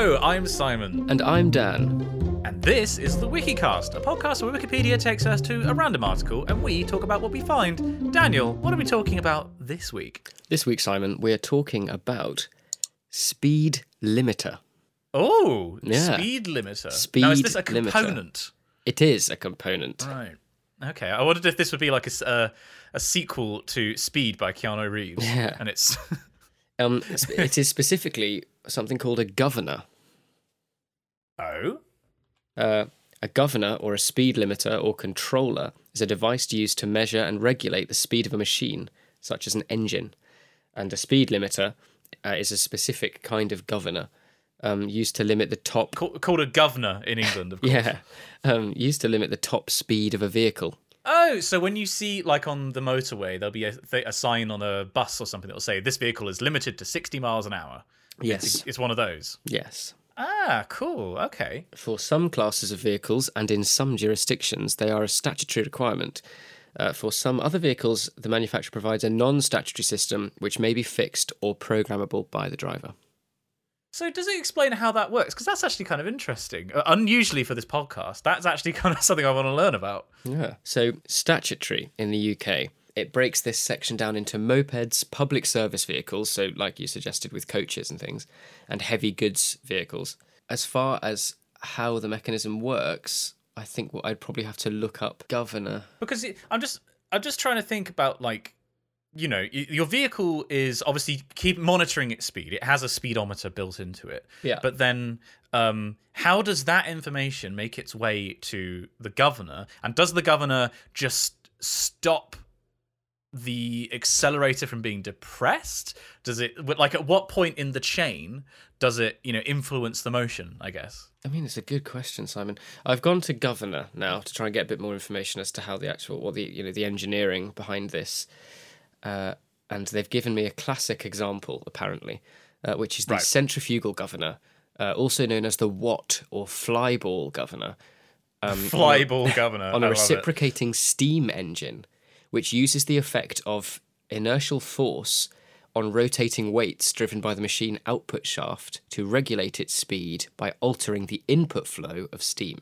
Hello, I'm Simon. And I'm Dan. And this is the Wikicast, a podcast where Wikipedia takes us to a random article and we talk about what we find. Daniel, what are we talking about this week? This week, Simon, we're talking about speed limiter. Oh, Yeah. speed limiter. Speed now, is this a limiter. component? It is a component. Right. Okay. I wondered if this would be like a, uh, a sequel to Speed by Keanu Reeves. Yeah. And it's. Um, it is specifically something called a governor. oh? Uh, a governor or a speed limiter or controller is a device used to measure and regulate the speed of a machine, such as an engine. And a speed limiter uh, is a specific kind of governor um, used to limit the top. Ca- called a governor in England, of course. Yeah, um, used to limit the top speed of a vehicle. Oh, so when you see like on the motorway, there'll be a, th- a sign on a bus or something that will say this vehicle is limited to 60 miles an hour. Yes, It's, it's one of those. yes. Ah, cool. Okay. For some classes of vehicles and in some jurisdictions, they are a statutory requirement. Uh, for some other vehicles, the manufacturer provides a non statutory system which may be fixed or programmable by the driver. So does it explain how that works? Because that's actually kind of interesting. Uh, unusually for this podcast, that's actually kind of something I want to learn about. Yeah. So, statutory in the UK, it breaks this section down into mopeds, public service vehicles, so like you suggested with coaches and things, and heavy goods vehicles. As far as how the mechanism works, I think what I'd probably have to look up governor. Because it, I'm just, I'm just trying to think about like, you know, your vehicle is obviously keep monitoring its speed. It has a speedometer built into it. Yeah. But then, um, how does that information make its way to the governor? And does the governor just stop the accelerator from being depressed? Does it like at what point in the chain does it, you know, influence the motion? I guess. I mean, it's a good question, Simon. I've gone to Governor now to try and get a bit more information as to how the actual, what the you know, the engineering behind this, uh, and they've given me a classic example apparently, uh, which is the Right. centrifugal governor, uh, also known as the Watt or flyball governor, um, Flyball governor on a love it. reciprocating steam engine, which uses the effect of inertial force on rotating weights driven by the machine output shaft to regulate its speed by altering the input flow of steam.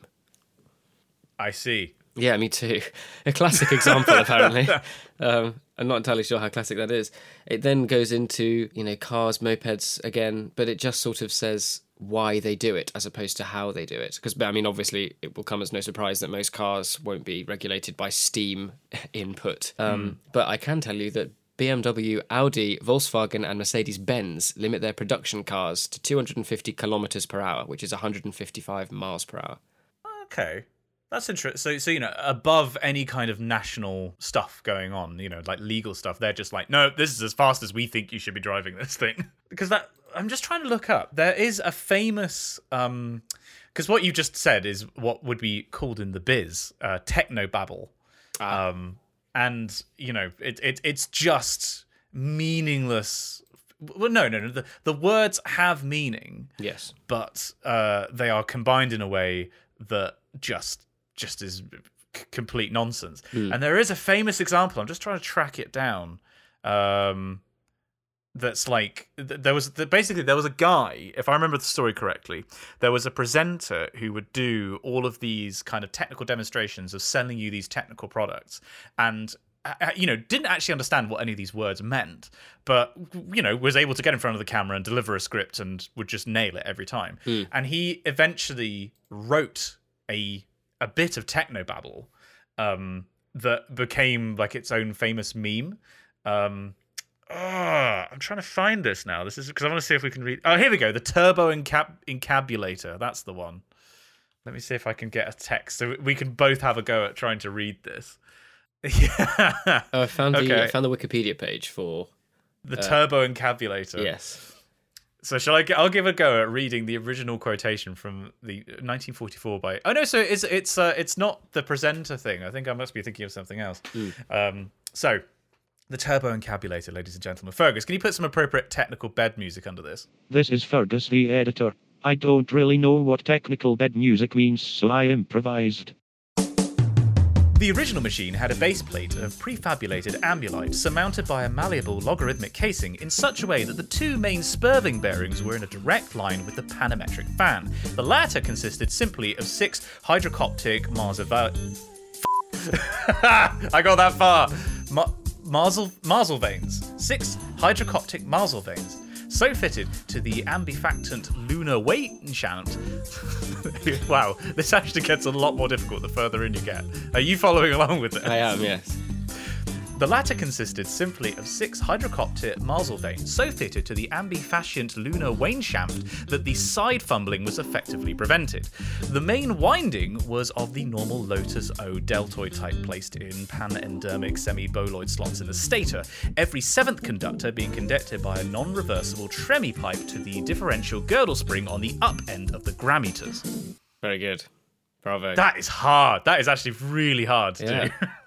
I see. Yeah, me too. A classic example, apparently. Um, I'm not entirely sure how classic that is. It then goes into, you know, cars, mopeds again, but it just sort of says why they do it as opposed to how they do it. Because, I mean, obviously, it will come as no surprise that most cars won't be regulated by steam input. Um, But I can tell you that BMW, Audi, Volkswagen, and Mercedes Benz limit their production cars to 250 kilometers per hour, which is 155 miles per hour. Okay. That's interesting. So, so you know, above any kind of national stuff going on, you know, like legal stuff, they're just like, no, this is as fast as we think you should be driving this thing. because that, I'm just trying to look up. There is a famous, um, because what you just said is what would be called in the biz, uh, techno babble. Um, and you know, it, it it's just meaningless. Well, no, no, no. The, the words have meaning Yes. but uh, they are combined in a way that just just is c- complete nonsense. And there is a famous example. I'm just trying to track it down. Um, that's like there was basically there was a guy, if I remember the story correctly, there was a presenter who would do all of these kind of technical demonstrations of selling you these technical products, and uh, uh, you know didn't actually understand what any of these words meant, but you know was able to get in front of the camera and deliver a script and would just nail it every time. And he eventually wrote a a bit of technobabble um, that became like its own famous meme. Um, ah, I'm trying to find this now. This is because I want to see if we can read. Oh, here we go. The turbo encab- encabulator. That's the one. Let me see if I can get a text so we can both have a go at trying to read this. yeah, Oh, I found the Okay. I found the Wikipedia page for the turbo encabulator. yes. So shall I? I'll give a go at reading the original quotation from the 1944 by. Oh no, so it's it's uh, it's not the presenter thing. I think I must be thinking of something else. Um, so the turbo encabulator, ladies and gentlemen. Fergus, can you put some appropriate technical bed music under this? This is Fergus the editor. I don't really know what technical bed music means, so I improvised. The original machine had a base plate of prefabricated ambulite surmounted by a malleable logarithmic casing in such a way that the two main spurving bearings were in a direct line with the panametric fan. The latter consisted simply of six hydrocoptic Marzava- I got that far. Ma- Marsel vanes. Six hydrocoptic Marsel vanes. So fitted to the ambifactant lunar weight shan't. wow, this actually gets a lot more difficult the further in you get. Are you following along with it? I am, yes. The latter consisted simply of six hydrocopter Marsel vanes so fitted to the ambifacient lunar wane shaft that the side fumbling was effectively prevented. The main winding was of the normal Lotus O deltoid type placed in panendermic semi-boloid slots in the stator, every seventh conductor being conducted by a non-reversible tremie pipe to the differential girdle spring on the up end of the grammeters. Very good. Bravo. That is hard. That is actually really hard to Yeah. do.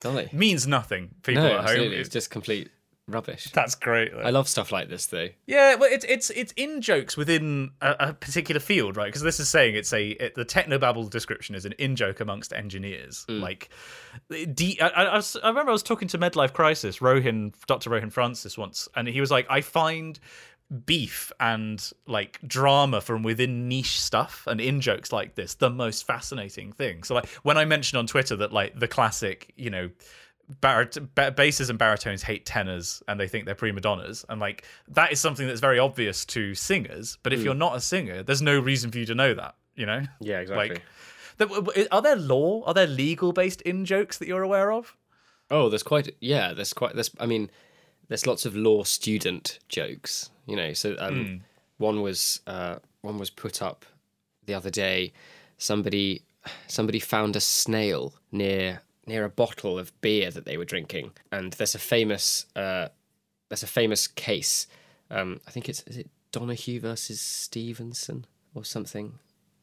Golly. Means nothing, people No, at home. absolutely. It's just complete rubbish. That's great. though. I love stuff like this, though. Yeah, well, it's it's it's in jokes within a, a particular field, right? Because this is saying it's a it, the technobabble description is an in joke amongst engineers. Mm. Like, de- I, was, I remember I was talking to Medlife Crisis, Rohin, Dr. Rohin Francis once, and he was like, I find beef and like drama from within niche stuff and in jokes like this the most fascinating thing. So like when I mentioned on Twitter that like the classic, you know, barit- ba- basses and baritones hate tenors and they think they're prima donnas and like that is something that's very obvious to singers but if hmm. you're not a singer there's no reason for you to know that you know Yeah, exactly. like are there law are there legal based in jokes that you're aware of Oh, there's quite yeah, there's quite there's I mean, there's lots of law student jokes, you know. So um, one was uh, one was put up the other day. Somebody somebody found a snail near near a bottle of beer that they were drinking, and there's a famous uh, there's a famous case. Um, I think it's is it Donoghue versus Stevenson or something.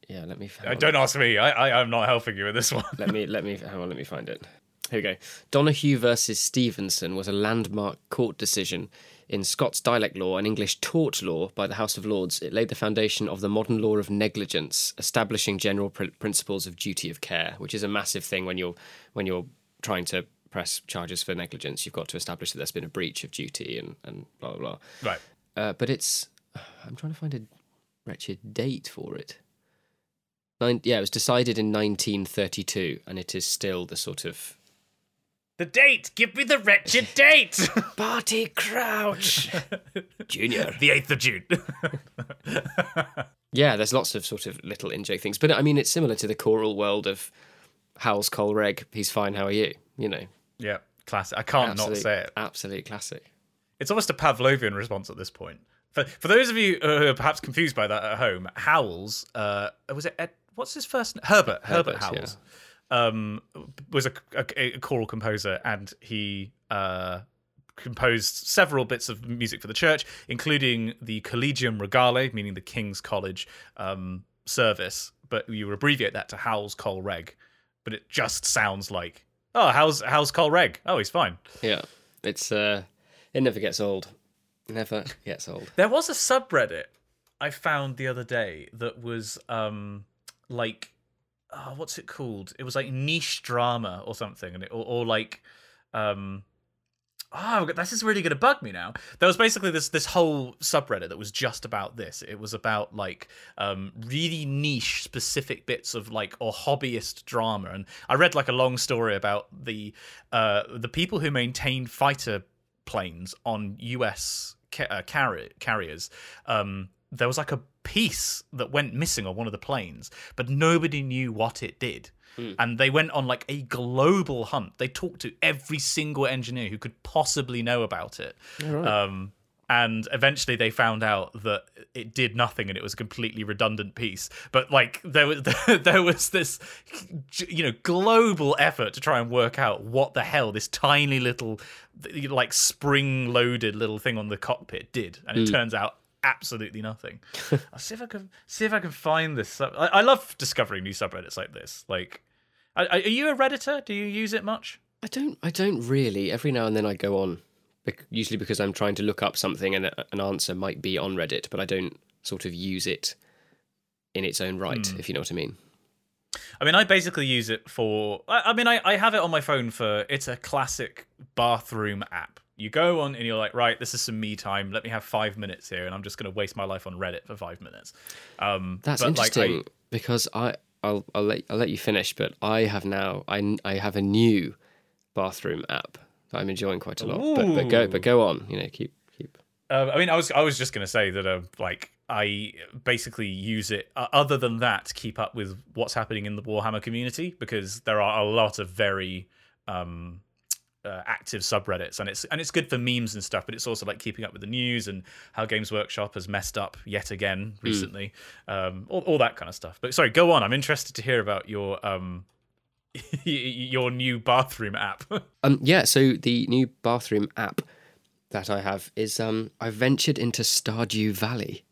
Yeah, let me. Uh, on. don't ask me I, I i'm not helping you with this one Let me let me hang on. Let me find it. Here we go. Donoghue versus Stevenson was a landmark court decision in Scots delict law and English tort law by the House of Lords. It laid the foundation of the modern law of negligence, establishing general pr- principles of duty of care, which is a massive thing when you're when you're trying to press charges for negligence. You've got to establish that there's been a breach of duty and and blah blah blah. right Uh, but it's I'm trying to find a wretched date for it. Nine, yeah, it was decided in 1932, and it is still the sort of the date give me the wretched date Barty Crouch Junior. the 8th of june Yeah, there's lots of sort of little in joke things, but I mean, it's similar to the choral world of Howells Col Reg. He's fine. How are you? You know, yeah classic i can't not say it absolute classic. It's almost a Pavlovian response at this point. For, for those of you who are perhaps confused by that at home, Howells, uh, was it Ed, what's his first name? Herbert, Herbert, Herbert, Howells, um, was a, a, a choral composer and he uh, composed several bits of music for the church, including the Collegium Regale, meaning the King's College um, service, but you abbreviate that to Howells Col Reg, but it just sounds like, oh, how's, how's Col Reg? Oh, he's fine. Yeah, it's uh, it never gets old. Never gets old. There was a subreddit I found the other day that was um like oh, what's it called? It was like niche drama or something, and it or, or like um oh this is really gonna bug me now. There was basically this this whole subreddit that was just about this. It was about like um really niche specific bits of like or hobbyist drama, and I read like a long story about the uh the people who maintained fighter planes on US ca- uh, carri- carriers, um, there was like a piece that went missing on one of the planes, but nobody knew what it did. And they went on like a global hunt. They talked to every single engineer who could possibly know about it. Um, and eventually they found out that it did nothing and it was a completely redundant piece but like there was there was this you know global effort to try and work out what the hell this tiny little like spring loaded little thing on the cockpit did and it turns out absolutely nothing i'll see if i can see if i can find this sub- I, I love discovering new subreddits like this like are, are you a redditor do you use it much I don't. I don't really. Every now and then I go on, usually because I'm trying to look up something and a- an answer might be on Reddit, but I don't sort of use it in its own right, hmm. if you know what I mean. I mean, I basically use it for. I, I mean, I, I have it on my phone for. It's a classic bathroom app. You go on and you're like, right, this is some me time. Let me have five minutes here, and I'm just going to waste my life on Reddit for five minutes. Um, That's but, like, interesting I- because I I'll I'll let I'll let you finish, but I have now I I have a new bathroom app that I'm enjoying quite a lot. But, but go but go on, you know, keep keep. Uh, I mean, I was I was just going to say that uh, like I basically use it uh, other than that to keep up with what's happening in the Warhammer community because there are a lot of very um, uh, active subreddits and it's and it's good for memes and stuff, but it's also like keeping up with the news and how Games Workshop has messed up yet again recently, um, all, all that kind of stuff. But sorry, go on. I'm interested to hear about your um, your new bathroom app. Um yeah, so the new bathroom app that I have is um I ventured into Stardew Valley.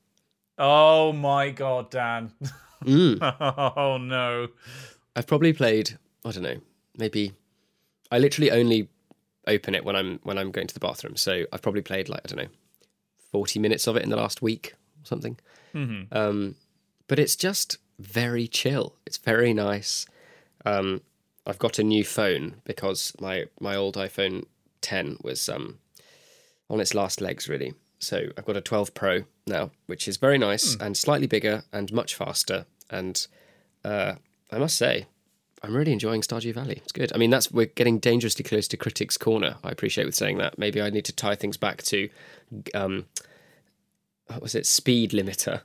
oh my god, Dan! Mm. oh no. I've probably played I don't know maybe I literally only open it when I'm when I'm going to the bathroom. So I've probably played like I don't know forty minutes of it in the last week or something. Mm-hmm. Um, but it's just very chill. It's very nice. Um, I've got a new phone because my my old iPhone 10 was um, on its last legs really. So I've got a 12 Pro now, which is very nice and slightly bigger and much faster. And uh, I must say, I'm really enjoying Stardew Valley. It's good. I mean, that's we're getting dangerously close to Critics Corner. I appreciate with saying that. Maybe I need to tie things back to, um, what was it, Speed Limiter.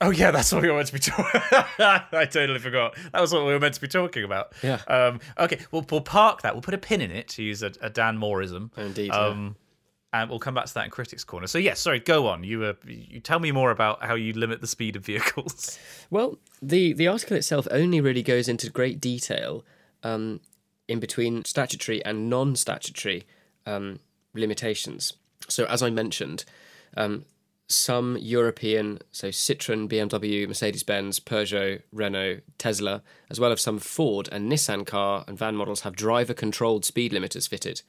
Oh yeah, that's what we were meant to be talking. I totally forgot. That was what we were meant to be talking about. Yeah. Um, okay, we'll we'll park that. We'll put a pin in it to use a, a Dan Mawism. Indeed, yeah. And we'll come back to that in critics corner. So yes, sorry, go on. You uh, you tell me more about how you limit the speed of vehicles. Well, the the article itself only really goes into great detail um, in between statutory and non-statutory um, limitations. So, as I mentioned, um, some European, so Citroen, BMW, Mercedes-Benz, Peugeot, Renault, Tesla, as well as some Ford and Nissan car and van models have driver-controlled speed limiters fitted,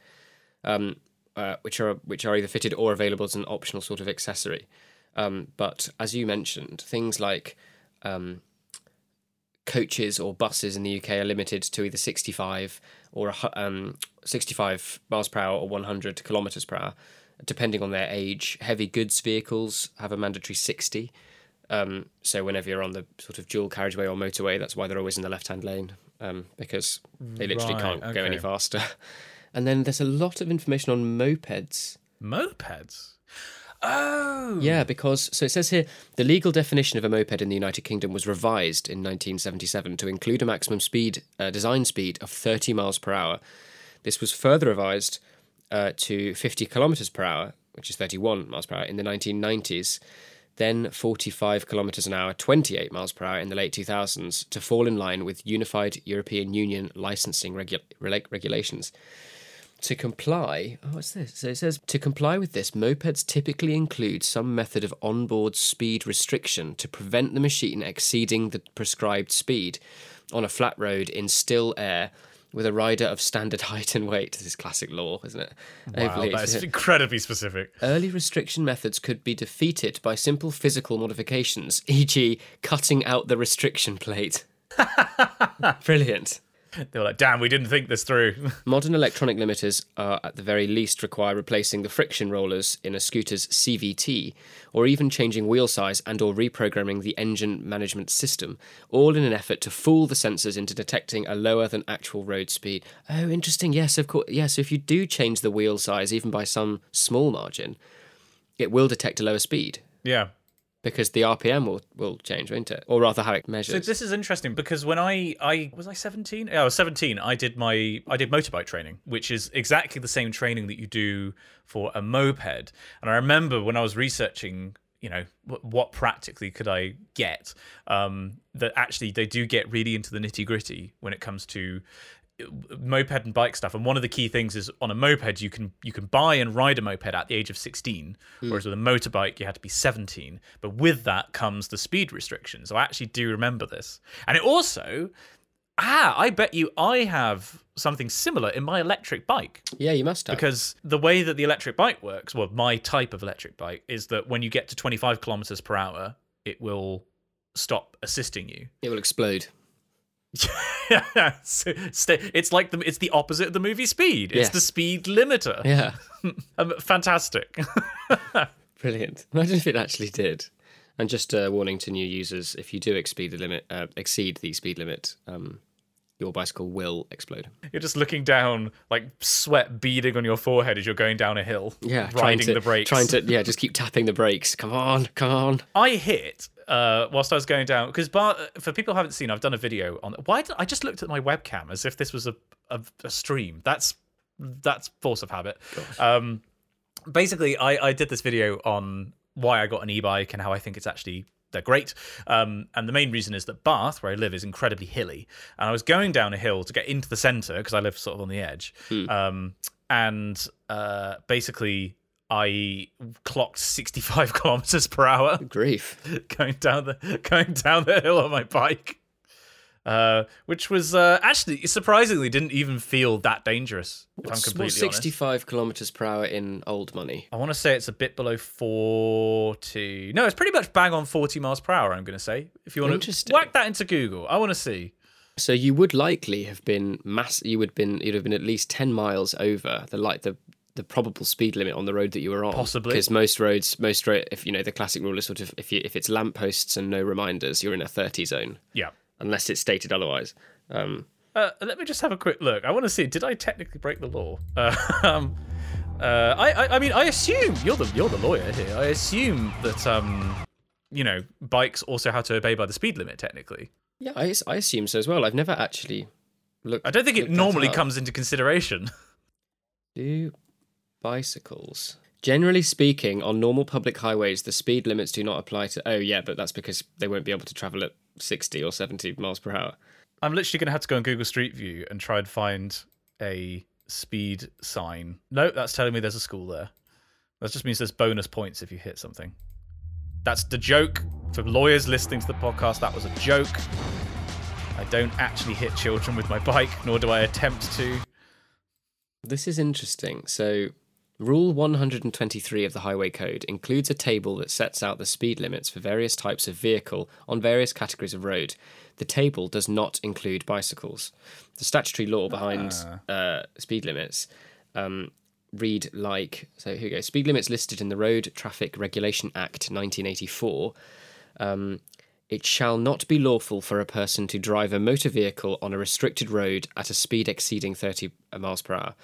um, uh, which are which are either fitted or available as an optional sort of accessory. Um, but as you mentioned, things like um, coaches or buses in the UK are limited to either 65 or um, 65 miles per hour or 100 kilometers per hour, depending on their age. Heavy goods vehicles have a mandatory 60. Um, so whenever you're on the sort of dual carriageway or motorway, that's why they're always in the left-hand lane um, because they literally Right, can't go any faster. And then there's a lot of information on mopeds. Mopeds. Oh. Yeah, because so it says here the legal definition of a moped in the United Kingdom was revised in 1977 to include a maximum speed uh, design speed of 30 miles per hour. This was further revised uh, to 50 kilometers per hour, which is 31 miles per hour in the 1990s. Then 45 kilometers an hour, 28 miles per hour in the late 2000s to fall in line with Unified European Union licensing regu- regulations. To comply, oh, what's this? So it says to comply with this, mopeds typically include some method of onboard speed restriction to prevent the machine exceeding the prescribed speed on a flat road in still air with a rider of standard height and weight. This is classic law, isn't it? Wow, Overly- that is incredibly specific. Early restriction methods could be defeated by simple physical modifications, e.g., cutting out the restriction plate. Brilliant. They were like, "Damn, we didn't think this through." Modern electronic limiters are at the very least require replacing the friction rollers in a scooter's CVT or even changing wheel size and or reprogramming the engine management system all in an effort to fool the sensors into detecting a lower than actual road speed. Oh interesting. Yes, of course. Yes, if you do change the wheel size even by some small margin, it will detect a lower speed yeah. Because the RPM will will change, won't it? Or rather how it measures. So this is interesting because when I I was I 17? Yeah, I was 17. I did my I did motorbike training, which is exactly the same training that you do for a moped. And I remember when I was researching, you know, what, practically could I get, um, that actually they do get really into the nitty gritty when it comes to moped and bike stuff and one of the key things is on a moped you can you can buy and ride a moped at the age of 16 whereas with a motorbike you had to be 17 but with that comes the speed restriction So i actually do remember this. And it also ah i bet you i have something similar in my electric bike. Yeah, you must have. because the way that the electric bike works well my type of electric bike is that when you get to 25 kilometers per hour it will stop assisting you. It will explode. yeah, it's like the it's the opposite of the movie Speed. It's Yes. the speed limiter. Yeah. Um, fantastic. Brilliant. Imagine if it actually did. And just a warning to new users: if you do exceed the limit, uh, exceed the speed limit, um, your bicycle will explode. You're just looking down, like sweat beading on your forehead as you're going down a hill. Yeah, riding to the brakes. trying to yeah, just keep tapping the brakes. Come on, come on. I hit uh, whilst I was going down because bar- for people who haven't seen, I've done a video on. Why did I just looked at my webcam as if this was a a, a stream? That's that's force of habit. Um, basically, I I did this video on why I got an e-bike and how I think it's actually they're great. Um, and the main reason is that Bath, where I live, is incredibly hilly. And I was going down a hill to get into the centre because I live sort of on the edge. Um, and uh, basically, I clocked 65 kilometers per hour Grief. going down the going down the hill on my bike, uh, which was uh, actually surprisingly didn't even feel that dangerous. If I'm What's, completely what's honest, 65 kilometers per hour in old money? I want to say it's a bit below 40. No, it's pretty much bang on 40 miles per hour. I'm going to say if you want to whack that into Google, I want to see. So you would likely have been mass. You would have been. You'd have been at least 10 miles over the like the the probable speed limit on the road that you were on. Possibly. because most roads, most road, if you know the classic rule is sort of if you if it's lampposts and no reminders, you're in a 30 zone Yeah. unless it's stated otherwise. Um, Uh, let me just have a quick look. I want to see. Did I technically break the law? Uh, um, uh, I, I, I mean, I assume you're the you're the lawyer here. I assume that um, you know, bikes also have to obey by the speed limit. Technically, yeah, I, I assume so as well. I've never actually looked. I don't think it normally comes into consideration. Do bicycles. Generally speaking, on normal public highways, the speed limits do not apply to. Oh, yeah, but that's because they won't be able to travel at 60 or 70 miles per hour. I'm literally going to have to go on Google Street View and try and find a speed sign. No, that's telling me there's a school there. That just means there's bonus points if you hit something. That's the joke. For lawyers listening to the podcast, that was a joke. I don't actually hit children with my bike, nor do I attempt to. This is interesting. So, Rule 123 of the Highway Code includes a table that sets out the speed limits for various types of vehicle on various categories of road. The table does not include bicycles. The statutory law behind uh, speed limits um, read like so. Here we go. Speed limits listed in the Road Traffic Regulation Act 1984. Um, it shall not be lawful for a person to drive a motor vehicle on a restricted road at a speed exceeding 30 miles per hour.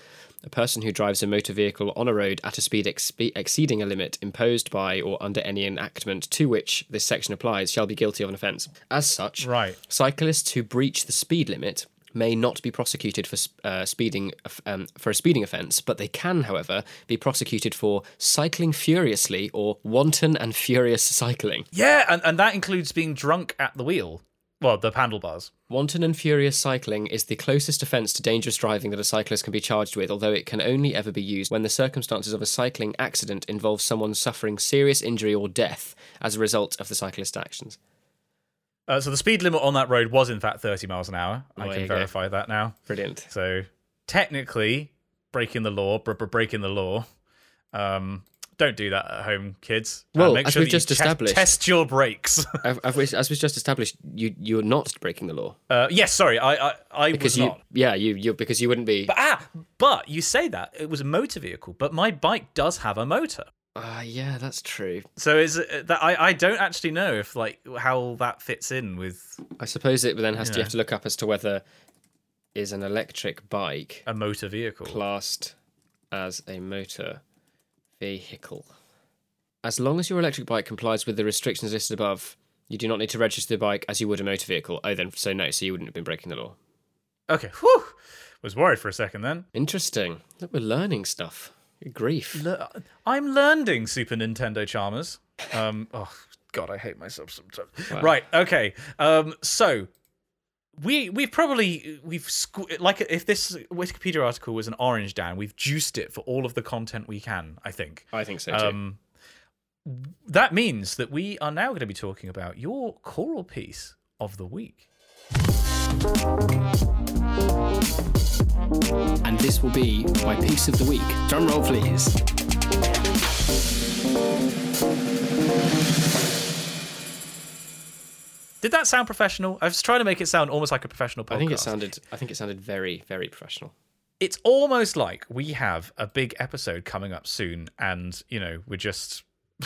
A person who drives a motor vehicle on a road at a speed expe- exceeding a limit imposed by or under any enactment to which this section applies shall be guilty of an offence. As such, Right. cyclists who breach the speed limit may not be prosecuted for uh, speeding um, for a speeding offence, but they can, however, be prosecuted for cycling furiously or wanton and furious cycling. Yeah, and, and that includes being drunk at the wheel. Well, the handlebars. Wanton and furious cycling is the closest offence to dangerous driving that a cyclist can be charged with, although it can only ever be used when the circumstances of a cycling accident involve someone suffering serious injury or death as a result of the cyclist's actions. Uh, so the speed limit on that road was in fact 30 miles an hour. I can you go. verify that now. Brilliant. So technically, breaking the law, br- breaking the law. Um, don't do that at home, kids. Uh, Well, make as sure we've just te- established- test your brakes. As as we- as was just established, you you're not breaking the law uh, yes, sorry, I I, I because was you not. yeah you you because you wouldn't be But ah, but you say that it was a motor vehicle, but my bike does have a motor. Ah, yeah, that's true. So is it, that I, I don't actually know if like how that fits in with I suppose it then has to you have to look up as to whether is an electric bike a motor vehicle. classed as a motor vehicle. As long as your electric bike complies with the restrictions listed above, you do not need to register the bike as you would a motor vehicle. Oh, then so no, so you wouldn't have been breaking the law. Okay, whew. Was worried for a second then. Interesting. Look, we're learning stuff. Good grief. Le- I'm learning Super Nintendo Chalmers. Um, oh God, I hate myself sometimes. Right, okay. Um, so we we've probably we've squ- like if this Wikipedia article was an orange down, we've juiced it for all of the content we can. I think. I think so too. Um, that means that we are now going to be talking about your choral piece of the week. and this will be my piece of the week. Drum roll, please. Did that sound professional? I was trying to make it sound almost like a professional podcast. I think it sounded. I think it sounded very, very professional. It's almost like we have a big episode coming up soon, and you know we're just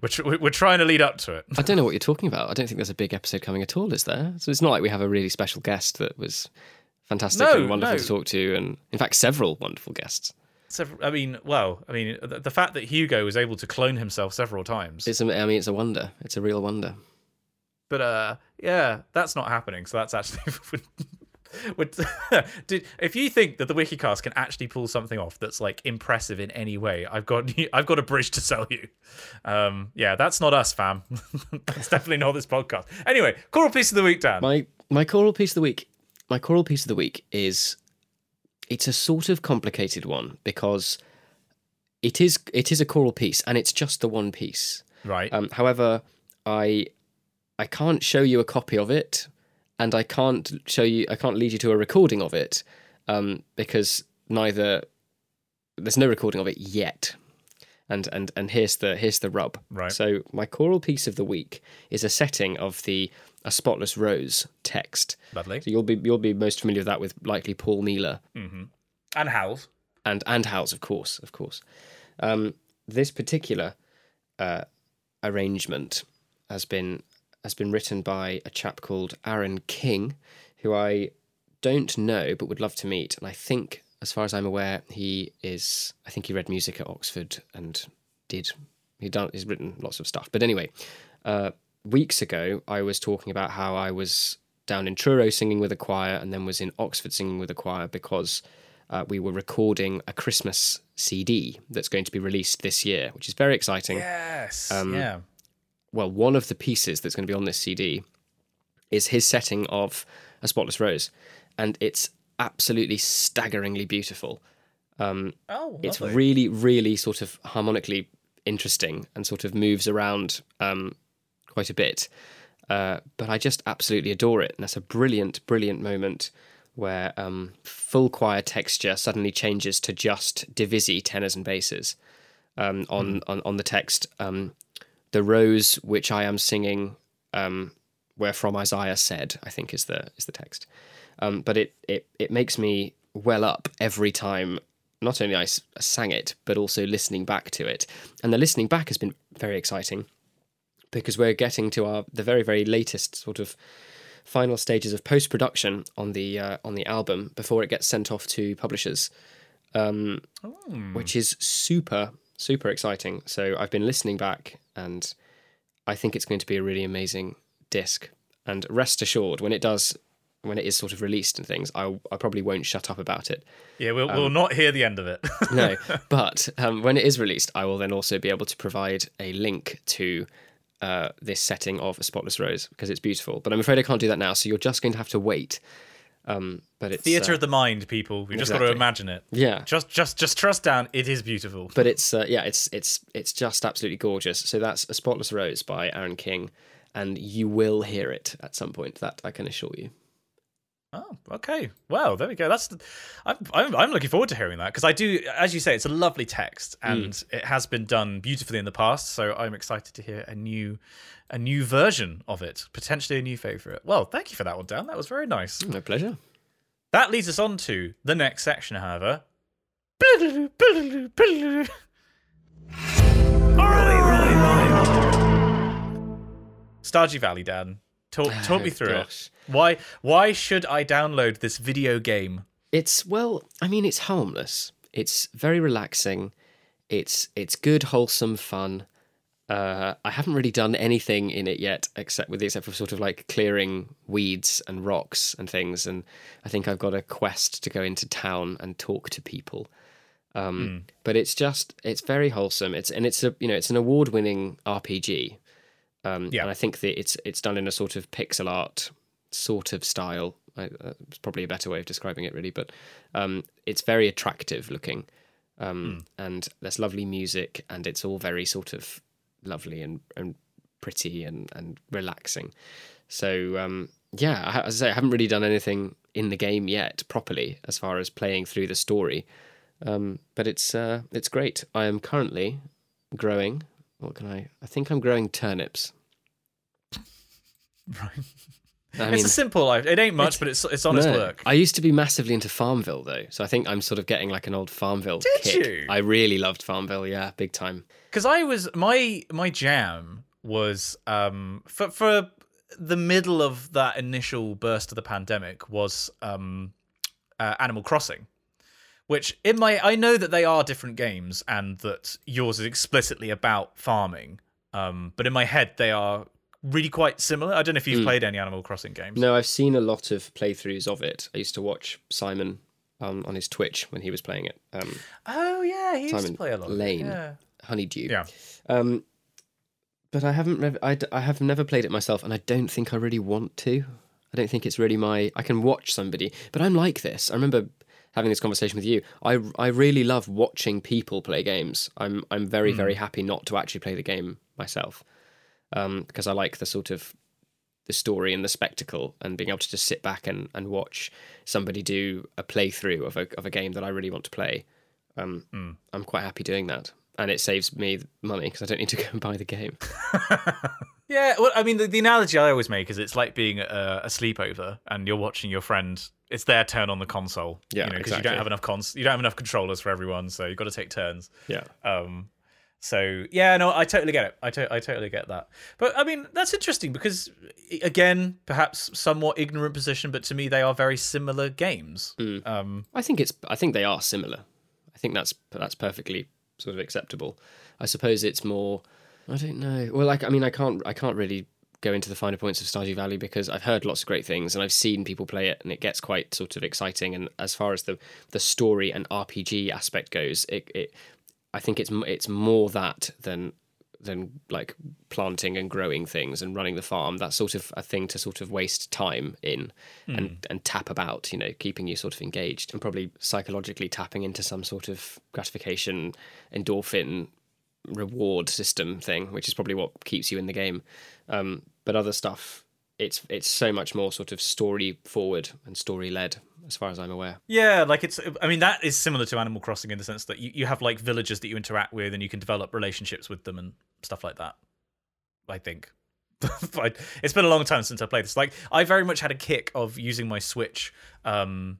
we're tr- we're trying to lead up to it. I don't know what you're talking about. I don't think there's a big episode coming at all, is there? So it's not like we have a really special guest that was fantastic No, and wonderful no. to talk to, and in fact, several wonderful guests. Several, I mean, well, I mean, the, the fact that Hugo was able to clone himself several times, It's. a- I mean, it's a wonder. It's a real wonder. But uh, yeah, that's not happening. So that's actually. would, did, if you think that the WikiCast can actually pull something off that's like impressive in any way, I've got I've got a bridge to sell you. Um, yeah, that's not us, fam. that's definitely not this podcast. Anyway, choral piece of the week, Dan. My my choral piece of the week. My choral piece of the week is. It's a sort of complicated one because it is it is a choral piece and it's just the one piece. right. Um, however, I I can't show you a copy of it, and I can't show you I can't lead you to a recording of it um, because neither there's no recording of it yet. And and and here's the here's the rub. Right. So my choral piece of the week is a setting of the A Spotless Rose text. Lovely. So you'll be you'll be most familiar with that with likely Paul Mealor And Howells. and and Howells, of course, of course. Um, this particular uh, arrangement has been has been written by a chap called Aaron King, who I don't know but would love to meet. And I think, as far as I'm aware, he is. I think he read music at Oxford and did. He done. He's written lots of stuff. But anyway, uh, weeks ago, I was talking about how I was down in Truro singing with a choir, and then was in Oxford singing with a choir because uh, we were recording a Christmas CD that's going to be released this year, which is very exciting. Yes. Um, yeah. Well, one of the pieces that's going to be on this CD is his setting of A Spotless Rose, and it's absolutely staggeringly beautiful. Um, Oh, it's lovely. really, really sort of harmonically interesting and sort of moves around um, quite a bit. Uh, but I just absolutely adore it. And that's a brilliant, brilliant moment where um, full choir texture suddenly changes to just divisi tenors and basses um, on, on on the text. The rose which I am singing, um, where from Isaiah said, I think is the is the text. Um, but it, it it makes me well up every time. Not only I sang it, but also listening back to it, and the listening back has been very exciting because we're getting to our the very very latest sort of final stages of post production on the uh, on the album before it gets sent off to publishers, um, which is super super exciting. So I've been listening back, and I think it's going to be a really amazing disc. And rest assured, when it does, when it is sort of released and things, I I probably won't shut up about it. Yeah, we'll, um, we'll not hear the end of it. No, but um, when it is released, I will then also be able to provide a link to uh, this setting of a spotless rose because it's beautiful. But I'm afraid I can't do that now, so you're just going to have to wait. Um, but it's Theater uh, of the mind, people. We just got to imagine it. yeah, Just, just, just trust down. It is beautiful. but it's uh, yeah, it's it's it's just absolutely gorgeous. So that's a spotless rose by Aaron King, and you will hear it at some point. That I can assure you. Oh, okay. Well, there we go. That's. I'm, I'm, I'm looking forward to hearing that because I do, as you say, it's a lovely text and Mm. it has been done beautifully in the past. So I'm excited to hear a new, a new version of it, potentially a new favorite. Well, thank you for that one, Dan. That was very nice. My pleasure. That leads us on to the next section, however. Stardew Valley, Dan. Talk, talk me through Gosh. it. Why, why should I download this video game? It's well, I mean, it's harmless. It's very relaxing. It's it's good, wholesome fun. Uh, I haven't really done anything in it yet, except with the except for sort of like clearing weeds and rocks and things. And I think I've got a quest to go into town and talk to people. Um, But it's just it's very wholesome. It's and it's a you know it's an award winning RPG. Um, Yeah. and I think that it's it's done in a sort of pixel art sort of style. I, uh, it's probably a better way of describing it, really. But um, it's very attractive looking, um, and there's lovely music, and it's all very sort of lovely and, and pretty and, and relaxing. So um, yeah, I- as I say, I haven't really done anything in the game yet properly as far as playing through the story, um, but it's uh, it's great. I am currently growing. What can I? I think I'm growing turnips. Right. I it's a simple life. It ain't much, but it's it's honest no. work. I used to be massively into Farmville though, so I think I'm sort of getting like an old Farmville Did kick. you? I really loved Farmville, yeah, big time. because I was my my jam was um for for the middle of that initial burst of the pandemic was um uh, Animal Crossing, which in my I know that they are different games and that yours is explicitly about farming, um but in my head they are really quite similar. I don't know if you've played any Animal Crossing games. No, I've seen a lot of playthroughs of it. I used to watch Simon um, on his Twitch when he was playing it. Um, Oh yeah, he used Simon to play a lot. of Lane. Yeah. Honeydew. Yeah. Um, but I haven't. Rev- I, d- I have never played it myself, and I don't think I really want to. I don't think it's really my. I can watch somebody, but I'm like this. I remember having this conversation with you. I I really love watching people play games. I'm I'm very very happy not to actually play the game myself, um, because I like the sort of the story and the spectacle and being able to just sit back and, and watch somebody do a playthrough of a of a game that I really want to play. Um, I'm quite happy doing that, and it saves me money because I don't need to go and buy the game. Yeah, well, I mean, the, the analogy I always make is it's like being a, a sleepover and you're watching your friend. It's their turn on the console. Yeah, you know, because you don't have enough cons. You don't have enough controllers for everyone, so you've got to take turns. Yeah. Um, so yeah, no, I totally get it. I, to- I totally get that. But I mean, that's interesting because again, perhaps somewhat ignorant position, but to me, they are very similar games. Mm. Um, I think it's. I think they are similar. I think that's that's perfectly sort of acceptable. I suppose it's more. I don't know. Well, like I mean, I can't. I can't really go into the finer points of Stardew Valley because I've heard lots of great things and I've seen people play it and it gets quite sort of exciting. And as far as the the story and RPG aspect goes, it, it I think it's it's more that than than like planting and growing things and running the farm. That's sort of a thing to sort of waste time in hmm. and and tap about, you know, keeping you sort of engaged and probably psychologically tapping into some sort of gratification endorphin reward system thing, which is probably what keeps you in the game. Um, but other stuff, it's it's so much more sort of story forward and story led, as far as I'm aware. Yeah, like it's. I mean, that is similar to Animal Crossing in the sense that you, you have like villagers that you interact with, and you can develop relationships with them and stuff like that. I think. It's been a long time since I played this. Like, I very much had a kick of using my Switch um,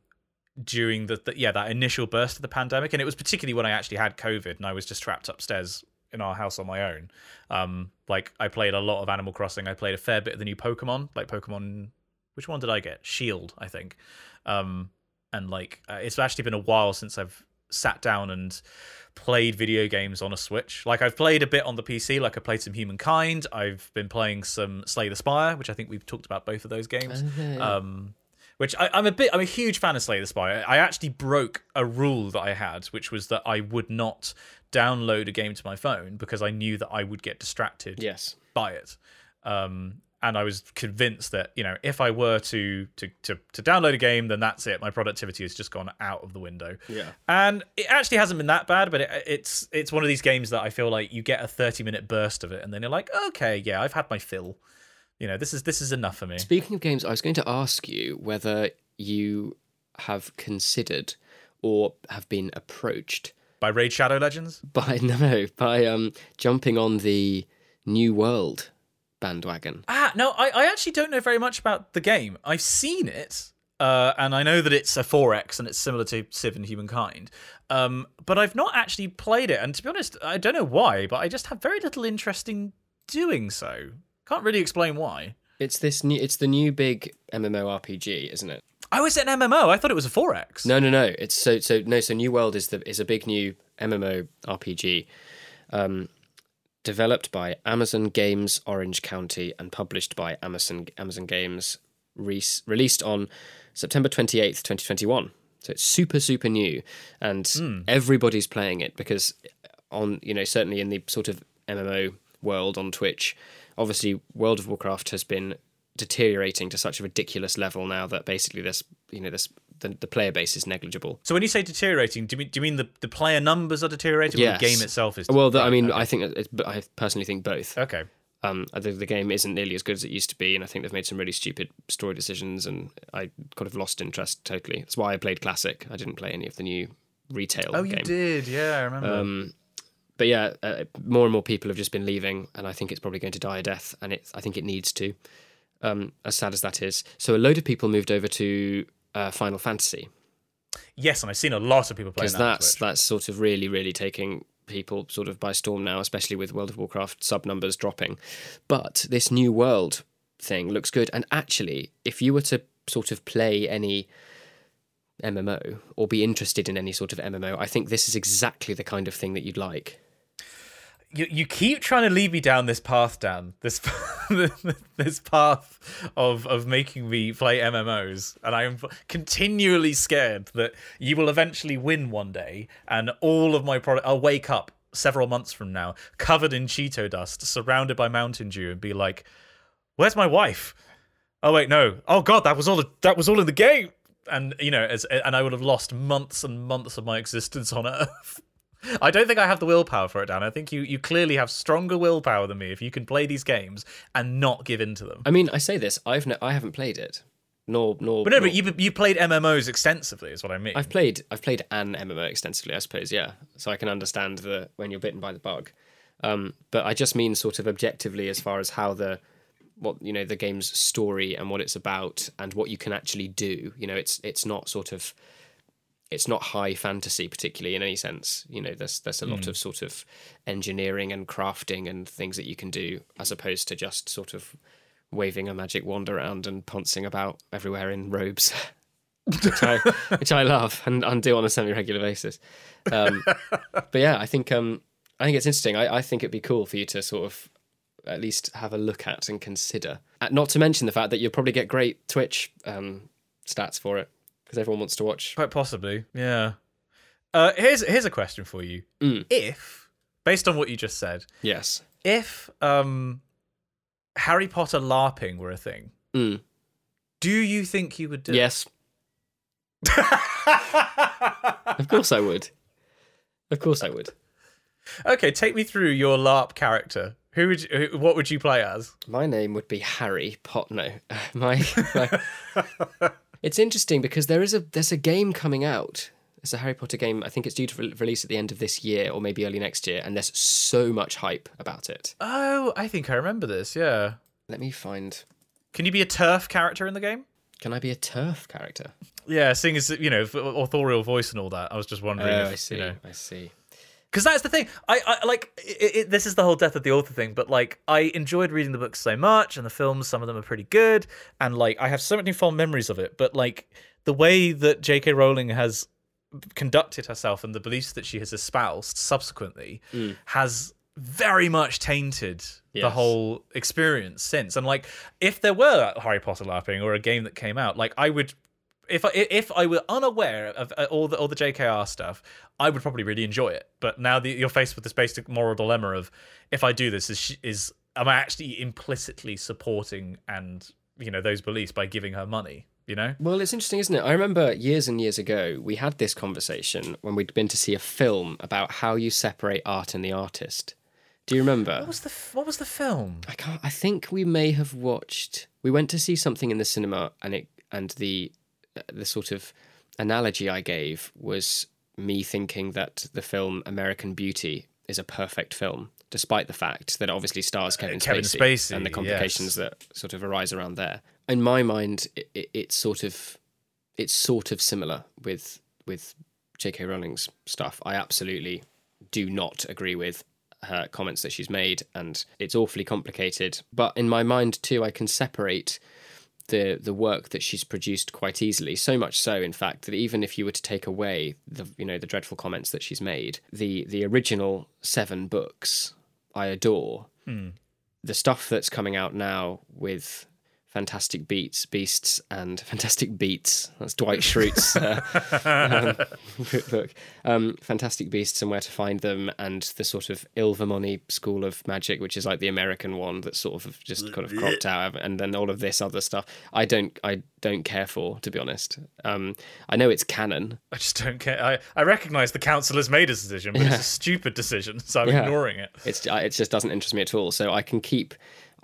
during the, the yeah that initial burst of the pandemic, and it was particularly when I actually had COVID and I was just trapped upstairs in our house on my own. Um, like, I played a lot of Animal Crossing. I played a fair bit of the new Pokemon, like Pokemon. Which one did I get? Shield, I think. Um, and like uh, it's actually been a while since I've sat down and played video games on a Switch. Like I've played a bit on the PC, like I played some Humankind. I've been playing some Slay the Spire, which I think we've talked about both of those games. Um, which I, I'm a bit, I'm a huge fan of Slay the Spire. I actually broke a rule that I had, which was that I would not download a game to my phone because I knew that I would get distracted Yes. by it. Um, and I was convinced that you know if I were to, to to to download a game, then that's it. My productivity has just gone out of the window. Yeah. And it actually hasn't been that bad, but it, it's it's one of these games that I feel like you get a thirty minute burst of it, and then you're like, okay, yeah, I've had my fill. You know, this is this is enough for me. Speaking of games, I was going to ask you whether you have considered or have been approached By Raid Shadow Legends. by no by um jumping on the New World bandwagon. Ah, no, I, I actually don't know very much about the game. I've seen it, uh, and I know that it's a 4X and it's similar to Civ and Humankind. Um, but I've not actually played it, and to be honest, I don't know why, but I just have very little interest in doing so. Can't really explain why. It's this new. It's the new big MMORPG, isn't it? Oh, is it an MMO? I thought it was a 4X. No, no, no. It's so so no. So New World is the is a big new MMO RPG, um, developed by Amazon Games Orange County and published by Amazon Amazon Games, re- released on September twenty eighth, twenty twenty one. So it's super super new, and everybody's playing it because on you know certainly in the sort of MMO world on Twitch, obviously World of Warcraft has been deteriorating to such a ridiculous level now that basically this you know this the, the player base is negligible. So when you say deteriorating, do you mean, do you mean the, the player numbers are deteriorating or Yes. the game itself is? Well, the, I mean, okay. I think it's, I personally think both. Okay. Um, I think the game isn't nearly as good as it used to be, and I think they've made some really stupid story decisions, and I kind of lost interest totally. That's why I played classic. I didn't play any of the new retail Oh, game. you did. Yeah, I remember. Um, but yeah, uh, more and more people have just been leaving, and I think it's probably going to die a death, and it, I think it needs to. Um, as sad as that is, so a load of people moved over to uh, Final Fantasy Yes, and I've seen a lot of people playing that. that's that's sort of really really taking people sort of by storm now, especially with World of Warcraft sub numbers dropping. But this new world thing looks good, and actually, if you were to sort of play any MMO or be interested in any sort of MMO, I think this is exactly the kind of thing that you'd like. You you keep trying to lead me down this path, Dan. This this path of of making me play MMOs, and I am continually scared that you will eventually win one day, and all of my product. I'll wake up several months from now, covered in Cheeto dust, surrounded by Mountain Dew, and be like, "Where's my wife?" Oh wait, no. Oh god, that was all. That was all in the game. And you know, as and I would have lost months and months of my existence on Earth. I don't think I have the willpower for it, Dan. I think you, you clearly have stronger willpower than me if you can play these games and not give in to them. I mean, I say this, I've no, I haven't played it, nor nor. But no, nor- but you you played MMOs extensively, is what I mean. I've played I've played an MMO extensively, I suppose, yeah. So I can understand the when you're bitten by the bug. Um, but I just mean sort of objectively as far as how the what you know the game's story and what it's about and what you can actually do. You know, it's it's not sort of it's not high fantasy particularly in any sense. You know, there's there's a lot of sort of engineering and crafting and things that you can do as opposed to just sort of waving a magic wand around and pouncing about everywhere in robes. which I which I love and, and do on a semi regular basis. Um, but yeah, I think um, I think it's interesting. I, I think it'd be cool for you to sort of at least have a look at and consider. Uh, not to mention the fact that you'll probably get great Twitch um, stats for it because everyone wants to watch. Quite possibly, yeah. Uh, here's here's a question for you. Mm. If, based on what you just said, Yes. if um, Harry Potter LARPing were a thing, Mm. do you think you would do? Yes. Of course I would. Of course I would. okay, take me through your LARP character. Who would you, what would you play as? My name would be Harry Pot. No, my, my. it's interesting because there is a there's a game coming out. It's a Harry Potter game. I think it's due to re- release at the end of this year or maybe early next year, and there's so much hype about it. Oh, I think I remember this. Yeah. Let me find. Can you be a TERF character in the game? Can I be a TERF character? Yeah, seeing as you know authorial voice and all that, I was just wondering. Oh, if, I see. You know, I see. Because that's the thing. I, I like it, it, this is the whole death of the author thing. But like, I enjoyed reading the books so much, and the films. Some of them are pretty good, and like, I have so many fond memories of it. But like, the way that J.K. Rowling has conducted herself and the beliefs that she has espoused subsequently mm. has very much tainted the whole experience since. And like, if there were Harry Potter LARPing or a game that came out, like I would. If I if I were unaware of uh, all the all the JKR stuff, I would probably really enjoy it. But now that you're faced with this basic moral dilemma of if I do this, is is am I actually implicitly supporting and you know those beliefs by giving her money? You know, Well, it's interesting, isn't it? I remember years and years ago, we had this conversation when we'd been to see a film about how you separate art and the artist. Do you remember? what was the what was the film? I can't. I think we may have watched. We went to see something in the cinema, and it and the the sort of analogy I gave was me thinking that the film American Beauty is a perfect film, despite the fact that it obviously stars uh, Kevin, Kevin Spacey, Spacey, and the complications yes. that sort of arise around there. In my mind, it, it, it's sort of it's sort of similar with with J.K. Rowling's stuff. I absolutely do not agree with her comments that she's made, and it's awfully complicated. But in my mind too, I can separate the the work that she's produced quite easily. So much so, in fact, that even if you were to take away the you know the dreadful comments that she's made, the the original seven books I adore. Hmm. The stuff that's coming out now with Fantastic Beats, Beasts, and Fantastic Beets. That's Dwight Schrute's uh, um, book. Um, Fantastic Beasts and Where to Find Them, and the sort of Ilvermorny School of Magic, which is like the American one that's sort of just kind of cropped out, and then all of this other stuff. I don't, I don't care for, to be honest. Um, I know it's canon. I just don't care. I, I recognize the council has made a decision, but it's a stupid decision, so I'm Yeah. ignoring it. It's uh, it just doesn't interest me at all. So I can keep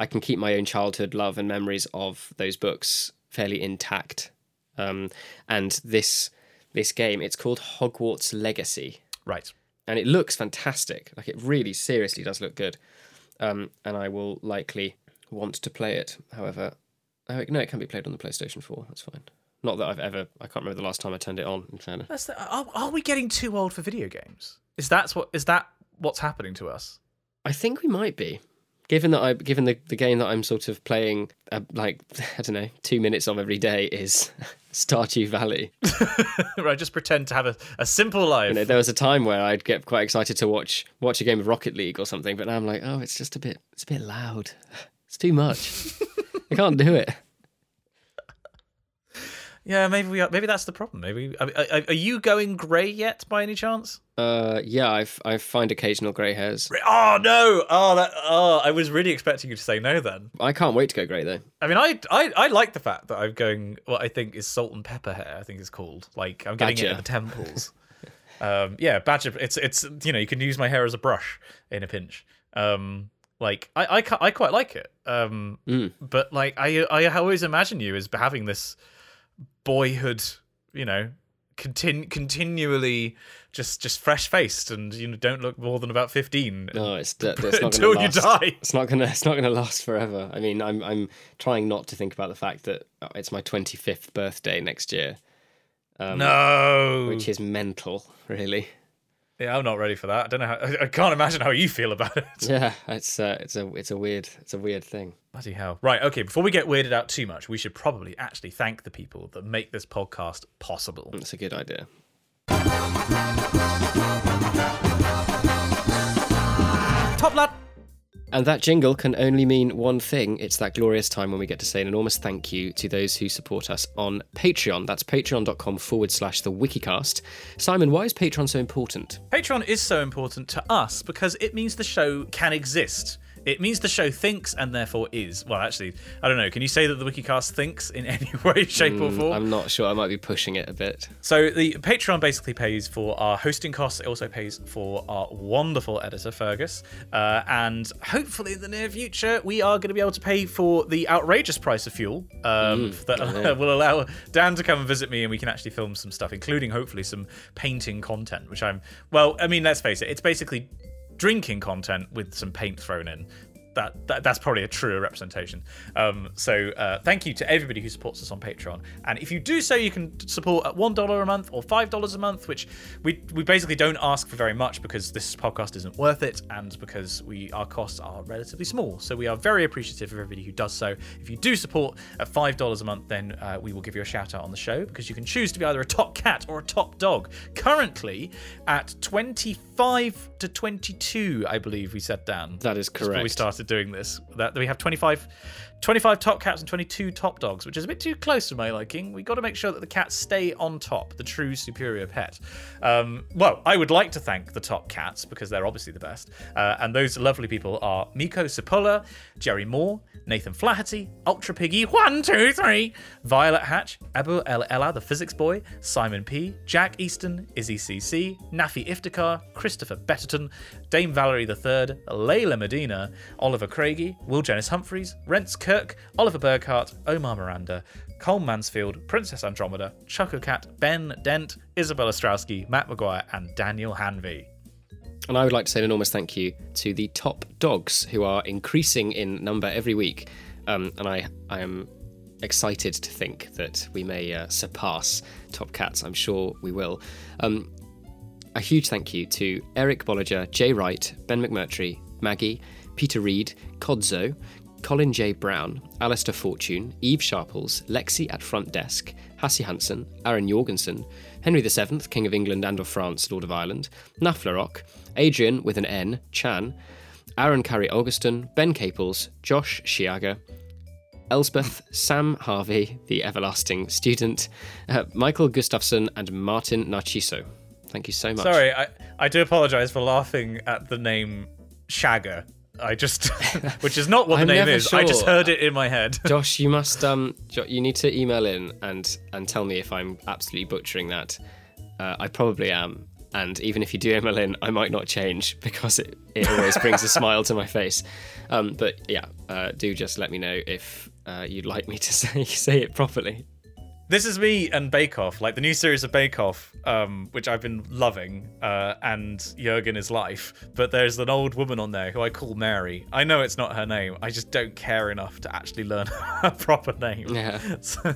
I can keep my own childhood love and memories of those books fairly intact. Um, and this this game, it's called Hogwarts Legacy, Right. and it looks fantastic. Like it really seriously does look good. Um, and I will likely want to play it. However, Oh, no, it can be played on the PlayStation 4. That's fine. Not that I've ever. I can't remember the last time I turned it on. In fairness, the, are, are we getting too old for video games? Is that what is that what's happening to us? I think we might be. Given that I, given the, the game that I'm sort of playing, uh, like I don't know, two minutes of every day is Stardew Valley. right, just pretend to have a, a simple life. You know, there was a time where I'd get quite excited to watch watch a game of Rocket League or something, but now I'm like, oh, it's just a bit, it's a bit loud. It's too much. I can't do it. Yeah, maybe we are, maybe that's the problem. Maybe are, are, are you going grey yet by any chance? Uh, yeah, I've I find occasional grey hairs. Oh no! Oh that oh, I was really expecting you to say no. Then I can't wait to go grey though. I mean, I I, I like the fact that I'm going what I think is salt and pepper hair. I think it's called. Like I'm getting it Badger. at the temples. um, yeah, badger. It's it's you know you can use my hair as a brush in a pinch. Um, like I I, I quite like it. Um, Mm. but like I I always imagine you as having this boyhood, you know, continu- continually just just fresh faced and you know don't look more than about fifteen No, it's, it's not until gonna you last. die. It's not gonna it's not gonna last forever. I mean, I'm I'm trying not to think about the fact that uh, it's my 25th birthday next year, no, which is mental, really. yeah, I'm not ready for that. I don't know. How, I, I can't imagine how you feel about it. Yeah, it's uh, it's a it's a weird it's a weird thing. Bloody hell! Right, okay. Before we get weirded out too much, we should probably actually thank the people that make this podcast possible. That's a good idea. Top lad. And that jingle can only mean one thing. It's that glorious time when we get to say an enormous thank you to those who support us on Patreon. That's patreon.com forward slash the Wikicast. Simon, why is Patreon so important? Patreon is so important to us because it means the show can exist. It means the show thinks and therefore is. Well, actually, I don't know. Can you say that the Wikicast thinks in any way, shape, or form? I'm not sure. I might be pushing it a bit. So the Patreon basically pays for our hosting costs. It also pays for our wonderful editor Fergus, uh, and hopefully in the near future we are going to be able to pay for the outrageous price of fuel um, that will allow Dan to come and visit me, and we can actually film some stuff, including hopefully some painting content. Which I'm well, I mean, let's face it, it's basically drinking content with some paint thrown in. That, that that's probably a truer representation. Um, so uh, thank you to everybody who supports us on Patreon. And if you do so, you can support at one dollar a month or five dollars a month, which we we basically don't ask for very much because this podcast isn't worth it, and because we our costs are relatively small. So we are very appreciative of everybody who does so. If you do support at five dollars a month, then uh, we will give you a shout out on the show because you can choose to be either a top cat or a top dog. Currently at twenty five to twenty two, I believe we said down. That is before we correct. Started doing this that we have 25 25 top cats and 22 top dogs which is a bit too close to my liking. We got to make sure that the cats stay on top the true superior pet. Um, well i would like to thank the top cats because they're obviously the best uh, and those lovely people are miko Cipolla, jerry moore nathan flaherty ultra piggy one two three violet hatch abu el ella the physics boy simon p jack easton izzy cc nafi iftikhar christopher betterton dame valerie third layla medina oliver craigie will Jonas humphreys rents kirk oliver burkhart omar miranda cole mansfield princess andromeda chucko cat ben dent isabella strowski matt mcguire and daniel hanvey And I would like to say an enormous thank you to the top dogs who are increasing in number every week. Um, and I, I am excited to think that we may uh, surpass top cats. I'm sure we will. Um, a huge thank you to Eric Bolliger, Jay Wright, Ben McMurtry, Maggie, Peter Reed, Kodzo, Colin J. Brown, Alistair Fortune, Eve Sharples, Lexi at Front Desk, Hassie Hansen, Aaron Jorgensen, Henry VII, King of England and of France, Lord of Ireland, Naflarok, Adrian with an N, Chan, Aaron Carey Augustin, Ben Caples, Josh Shiaga, Elspeth, Sam Harvey, the everlasting student, uh, Michael Gustafsson, and Martin Narciso. Thank you so much. sorry i, I do apologize for laughing at the name shagger i just which is not what the name is i just heard it in my head Josh, you must um, you need to email in and and tell me if I'm absolutely butchering that. Uh, I probably am, and even if you do email in, I might not change because it, it always brings a smile to my face. Um, but yeah, uh, do just let me know if uh, you'd like me to say say it properly. This is me and Bake Off, like the new series of Bake Off, um, which I've been loving, uh, and Jurgen is life. But there's an old woman on there who I call Mary. I know it's not her name. I just don't care enough to actually learn her proper name. Yeah. So,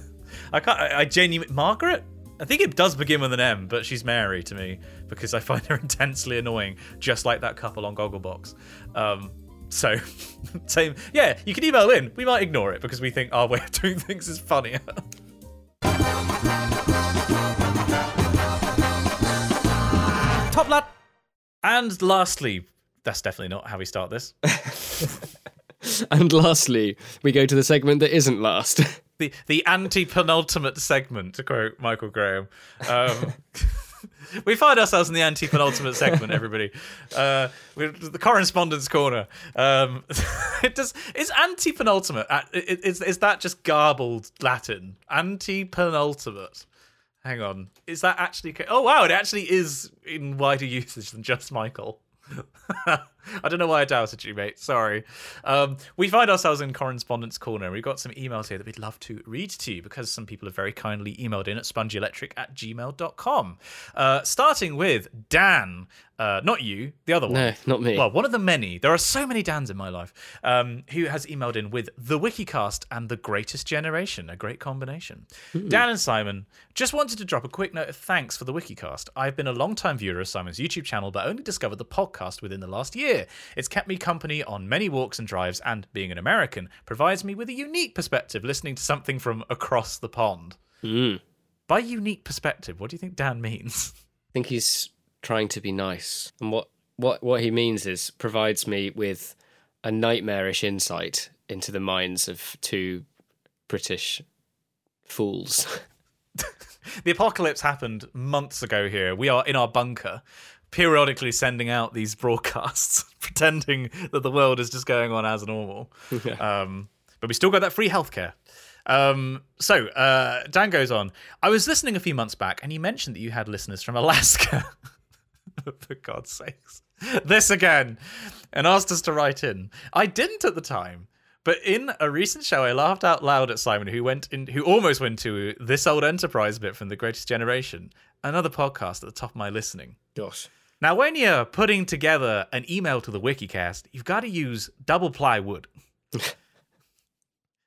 I can't. I, I genuinely Margaret. I think it does begin with an M, but she's Mary to me because I find her intensely annoying, just like that couple on Gogglebox. Um, so, same. Yeah, you can email in. We might ignore it because we think our way of doing things is funnier. Top lad. And lastly, that's definitely not how we start this. And lastly, we go to the segment that isn't last. the the anti penultimate segment, to quote Michael Graham. Um, we find ourselves in the anti penultimate segment, everybody. Uh, we're the correspondence corner. Um, it does. Is anti penultimate? Is is that just garbled Latin? Anti penultimate. Hang on. Is that actually? Oh wow! It actually is in wider usage than just Michael. I don't know why I doubted you, mate. Sorry. Um, we find ourselves in correspondence corner. We've got some emails here that we'd love to read to you because some people have very kindly emailed in at spongyelectric at gmail.com. Uh, starting with Dan. Uh, not you, the other one. No, not me. Well, one of the many. There are so many Dans in my life. Um, who has emailed in with the Wikicast and the Greatest Generation, a great combination. Dan and Simon just wanted to drop a quick note of thanks for the Wikicast. I've been a long-time viewer of Simon's YouTube channel, but only discovered the podcast within the last year. It's kept me company on many walks and drives, and being an American provides me with a unique perspective listening to something from across the pond. Mm. By unique perspective, what do you think Dan means? I think he's trying to be nice. And what, what, what he means is provides me with a nightmarish insight into the minds of two British fools. the apocalypse happened months ago here. We are in our bunker, periodically sending out these broadcasts, pretending that the world is just going on as normal. um, but we still got that free healthcare. Um, so uh, Dan goes on. I was listening a few months back, and you mentioned that you had listeners from Alaska. For God's sakes, this again, and asked us to write in. I didn't at the time. But in a recent show, I laughed out loud at Simon, who went in, who almost went to this old Enterprise bit from The Greatest Generation, another podcast at the top of my listening. Gosh. Now, when you're putting together an email to the Wikicast, you've got to use double plywood.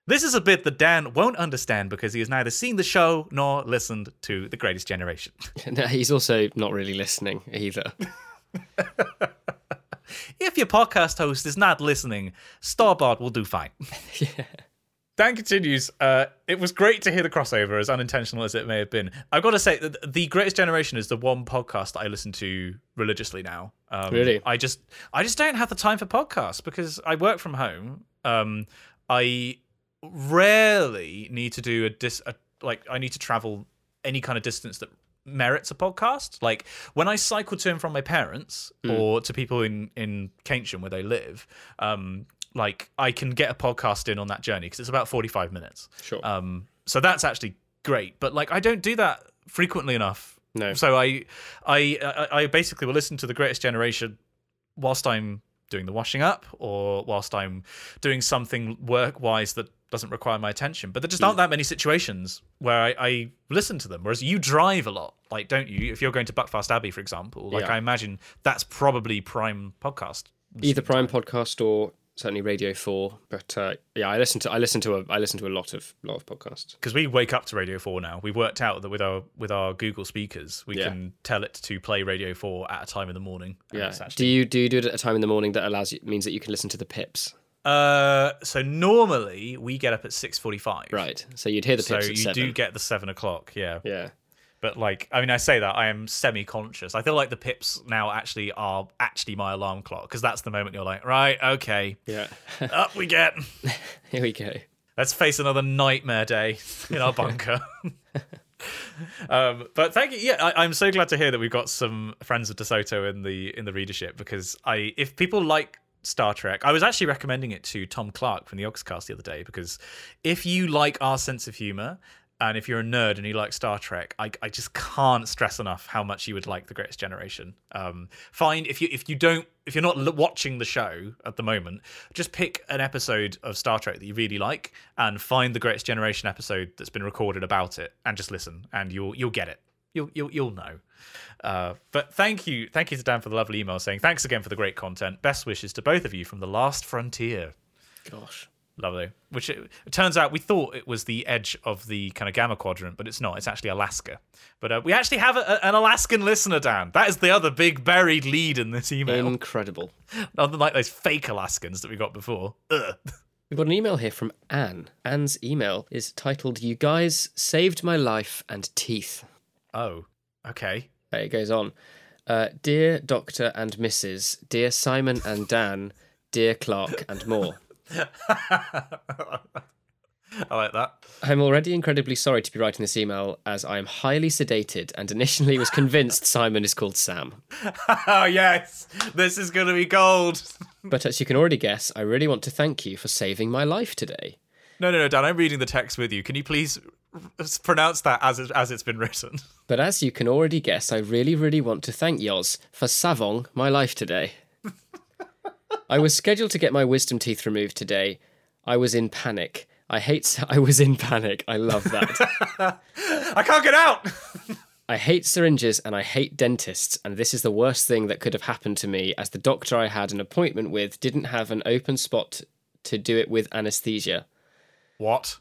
this is a bit that Dan won't understand because he has neither seen the show nor listened to The Greatest Generation. No, he's also not really listening either. if your podcast host is not listening, Starbot will do fine. yeah. Dan continues, uh, it was great to hear the crossover, as unintentional as it may have been. I've got to say, that The Greatest Generation is the one podcast that I listen to religiously now. Um, Really? I just, I just don't have the time for podcasts because I work from home. Um, I rarely need to do a dis, a, like I need to travel any kind of distance that merits a podcast. Like when I cycle to and from my parents or to people in in Keynsham where they live, um, like I can get a podcast in on that journey because it's about forty five minutes. Sure. Um, so that's actually great. But like I don't do that frequently enough. No. So I I I, I basically will listen to the Greatest Generation whilst I'm doing the washing up or whilst I'm doing something work wise that doesn't require my attention. But there just aren't that many situations where I, I listen to them. Whereas you drive a lot, like don't you? If you're going to Buckfast Abbey, for example, like Yeah. I imagine that's probably prime podcast. Either Prime podcast or certainly Radio Four. But uh, yeah, I listen to I listen to a I listen to a lot of lot of podcasts. because we wake up to Radio Four now. We've worked out that with our with our Google speakers, we Yeah. can tell it to play Radio Four at a time in the morning. Yeah. it's Do you do you do it at a time in the morning that allows you means that you can listen to the pips? Uh, so normally we get up at six forty-five. Right. So you'd hear the So pips you seven. do get the seven o'clock. Yeah. yeah. But like, I mean, I say that I am semi-conscious. I feel like the pips now actually are actually my alarm clock because that's the moment you're like, right, okay, Yeah. up we get. Here we go. Let's face another nightmare day in our bunker. um, but thank you. Yeah, I, I'm so glad to hear that we've got some friends of DeSoto in the in the readership because I, if people like Star Trek, I was actually recommending it to Tom Clark from the Oxcast the other day because if you like our sense of humor. And if you're a nerd and you like Star Trek, I, I just can't stress enough how much you would like The Greatest Generation. Um, find if you if you don't if you're not watching the show at the moment, just pick an episode of Star Trek that you really like and find the Greatest Generation episode that's been recorded about it and just listen, and you'll you'll get it. You'll you'll you'll know. Uh, but thank you, thank you to Dan for the lovely email saying thanks again for the great content. Best wishes to both of you from the Last Frontier. Gosh. Lovely. Which it, it, turns out we thought it was the edge of the kind of gamma quadrant, but it's not. It's actually Alaska. But uh, we actually have a, a, an Alaskan listener, Dan. That is the other big buried lead in this email. Incredible. Unlike those fake Alaskans that we got before. Ugh. We've got an email here from Anne. Anne's email is titled You Guys Saved My Life and Teeth. Oh, okay. It goes on. Uh, dear Doctor and Mrs., dear Simon and Dan, dear Clark and Maw. I like that. I'm already incredibly sorry to be writing this email as I am highly sedated and initially was convinced Simon is called Sam. oh, yes. This is going to be gold. but as you can already guess, I really want to thank you for saving my life today. No, no, no, Dan, I'm reading the text with you. Can you please pronounce that as, it, as it's been written? But as you can already guess, I really, really want to thank Yoz for saving my life today. I was scheduled to get my wisdom teeth removed today. I was in panic. I hate. I was in panic. I love that. I can't get out. I hate syringes and I hate dentists, and this is the worst thing that could have happened to me, as the doctor I had an appointment with didn't have an open spot to do it with anesthesia. What?